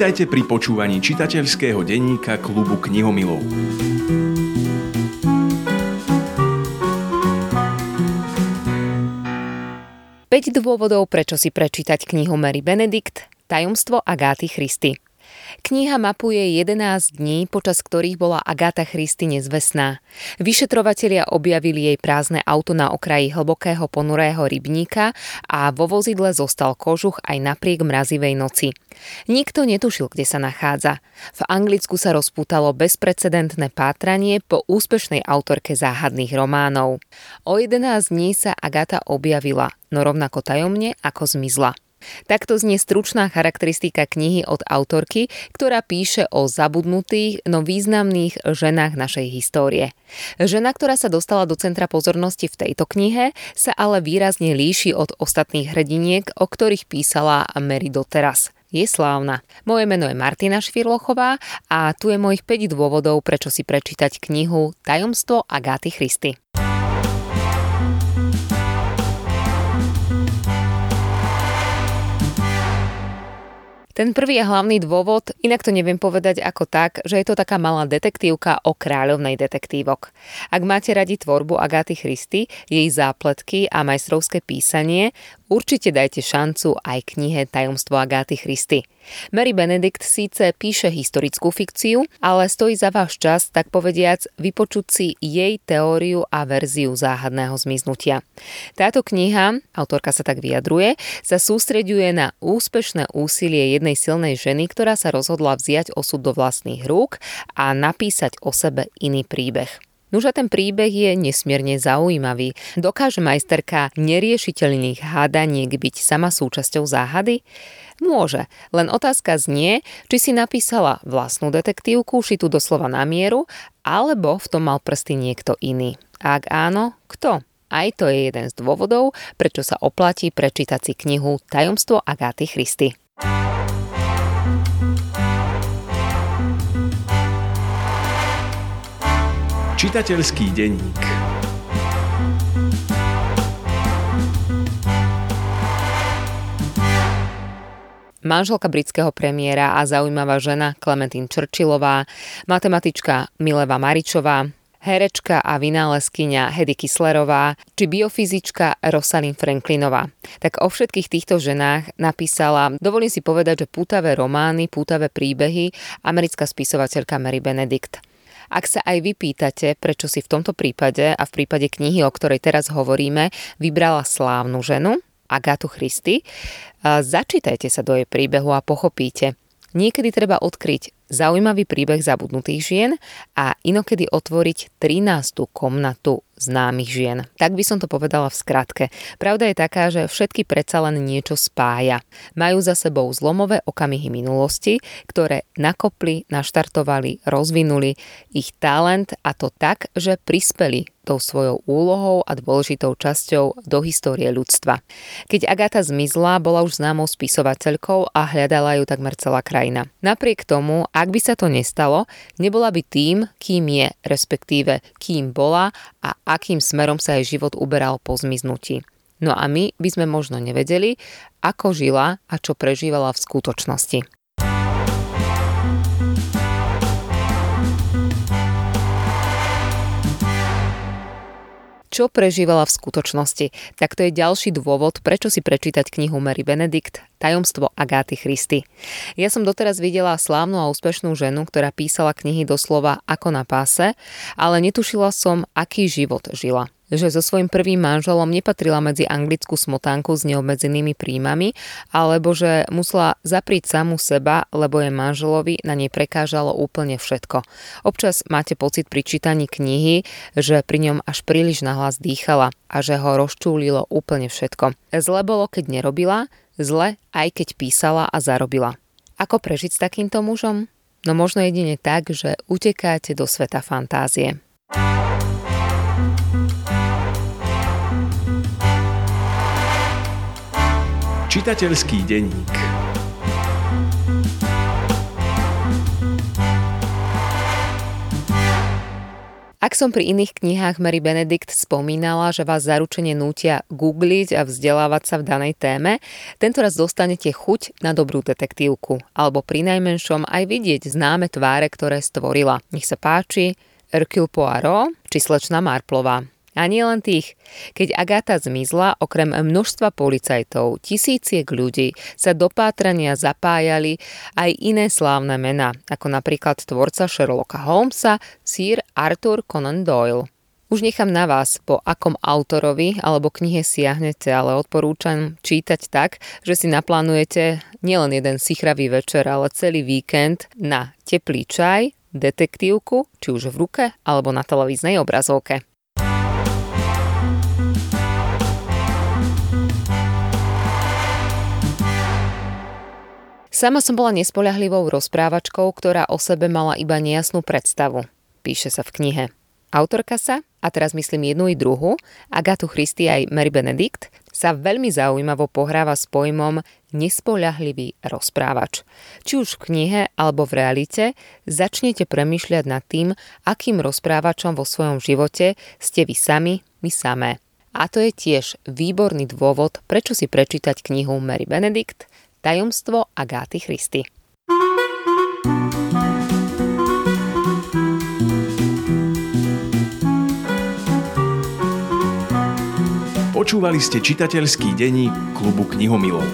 Vítajte pri počúvaní čitateľského denníka klubu knihomilov. Päť dôvodov, prečo si prečítať knihu Mary Benedikt Tajomstvo Agáty Christy. Kniha mapuje 11 dní, počas ktorých bola Agáta Christy nezvestná. Vyšetrovatelia objavili jej prázdne auto na okraji hlbokého ponurého rybníka a vo vozidle zostal kožuch aj napriek mrazivej noci. Nikto netušil, kde sa nachádza. V Anglicku sa rozpútalo bezprecedentné pátranie po úspešnej autorke záhadných románov. O 11 dní sa Agata objavila, no rovnako tajomne ako zmizla. Takto znie stručná charakteristika knihy od autorky, ktorá píše o zabudnutých, no významných ženách našej histórie. Žena, ktorá sa dostala do centra pozornosti v tejto knihe, sa ale výrazne líši od ostatných hrdiniek, o ktorých písala Mary doteraz je slávna. Moje meno je Martina Švirlochová a tu je mojich 5 dôvodov, prečo si prečítať knihu Tajomstvo Agáty Christy. Ten prvý a hlavný dôvod, inak to neviem povedať ako tak, že je to taká malá detektívka o kráľovnej detektívok. Ak máte radi tvorbu Agáty Christy, jej zápletky a majstrovské písanie, určite dajte šancu aj knihe Tajomstvo Agáty Christy. Mary Benedict síce píše historickú fikciu, ale stojí za váš čas, tak povediac, vypočuť si jej teóriu a verziu záhadného zmiznutia. Táto kniha, autorka sa tak vyjadruje, sa sústreďuje na úspešné úsilie jednej silnej ženy, ktorá sa rozhodla vziať osud do vlastných rúk a napísať o sebe iný príbeh. Nuž a ten príbeh je nesmierne zaujímavý. Dokáže majsterka neriešiteľných hádaniek byť sama súčasťou záhady? Môže, len otázka znie, či si napísala vlastnú detektívku, šitú doslova na mieru, alebo v tom mal prsty niekto iný. Ak áno, kto? Aj to je jeden z dôvodov, prečo sa oplatí prečítať si knihu Tajomstvo Agáty Christy. Čitateľský denník manželka britského premiéra a zaujímavá žena Clementine Churchillová, matematička Mileva Maričová, herečka a vynálezkyňa Hedy Kislerová či biofyzička Rosalind Franklinová. Tak o všetkých týchto ženách napísala, dovolím si povedať, že pútavé romány, pútavé príbehy americká spisovateľka Mary Benedict. Ak sa aj vy pýtate, prečo si v tomto prípade a v prípade knihy, o ktorej teraz hovoríme, vybrala slávnu ženu, Agátu Christy, začítajte sa do jej príbehu a pochopíte. Niekedy treba odkryť zaujímavý príbeh zabudnutých žien a inokedy otvoriť 13. komnatu známych žien. Tak by som to povedala v skratke. Pravda je taká, že všetky predsa len niečo spája. Majú za sebou zlomové okamihy minulosti, ktoré nakopli, naštartovali, rozvinuli ich talent a to tak, že prispeli tou svojou úlohou a dôležitou časťou do histórie ľudstva. Keď Agáta zmizla, bola už známou spisovateľkou a hľadala ju takmer celá krajina. Napriek tomu, ak by sa to nestalo, nebola by tým, kým je, respektíve kým bola a akým smerom sa jej život uberal po zmiznutí. No a my by sme možno nevedeli, ako žila a čo prežívala v skutočnosti. Čo prežívala v skutočnosti. Tak to je ďalší dôvod, prečo si prečítať knihu Mary Benedict Tajomstvo Agáty Christy. Ja som doteraz videla slávnu a úspešnú ženu, ktorá písala knihy doslova ako na páse, ale netušila som, aký život žila že so svojím prvým manželom nepatrila medzi anglickú smotánku s neobmedzenými príjmami, alebo že musela zaprieť samu seba, lebo jej manželovi na nej prekážalo úplne všetko. Občas máte pocit pri čítaní knihy, že pri ňom až príliš nahlas dýchala a že ho rozčúlilo úplne všetko. Zle bolo, keď nerobila, zle aj keď písala a zarobila. Ako prežiť s takýmto mužom? No možno jedine tak, že utekáte do sveta fantázie. Čitateľský denník Ak som pri iných knihách Mary Benedict spomínala, že vás zaručene nútia googliť a vzdelávať sa v danej téme, tento raz dostanete chuť na dobrú detektívku, alebo pri najmenšom aj vidieť známe tváre, ktoré stvorila. Nech sa páči, Hercule Poirot či slečna Marplová. A nie len tých. Keď Agáta zmizla, okrem množstva policajtov, tisíciek ľudí sa do pátrania zapájali aj iné slávne mená, ako napríklad tvorca Sherlocka Holmesa, Sir Arthur Conan Doyle. Už nechám na vás, po akom autorovi alebo knihe siahnete, ale odporúčam čítať tak, že si naplánujete nielen jeden sichravý večer, ale celý víkend na teplý čaj, detektívku, či už v ruke alebo na televíznej obrazovke. Sama som bola nespoľahlivou rozprávačkou, ktorá o sebe mala iba nejasnú predstavu. Píše sa v knihe. Autorka sa, a teraz myslím jednu i druhu, Agatu Christy aj Mary Benedict, sa veľmi zaujímavo pohráva s pojmom nespoľahlivý rozprávač. Či už v knihe alebo v realite začnete premyšľať nad tým, akým rozprávačom vo svojom živote ste vy sami, vy samé. A to je tiež výborný dôvod, prečo si prečítať knihu Mary Benedict Tajomstvo Agáty Christy. Počúvali ste čitateľský denník klubu knihomilov.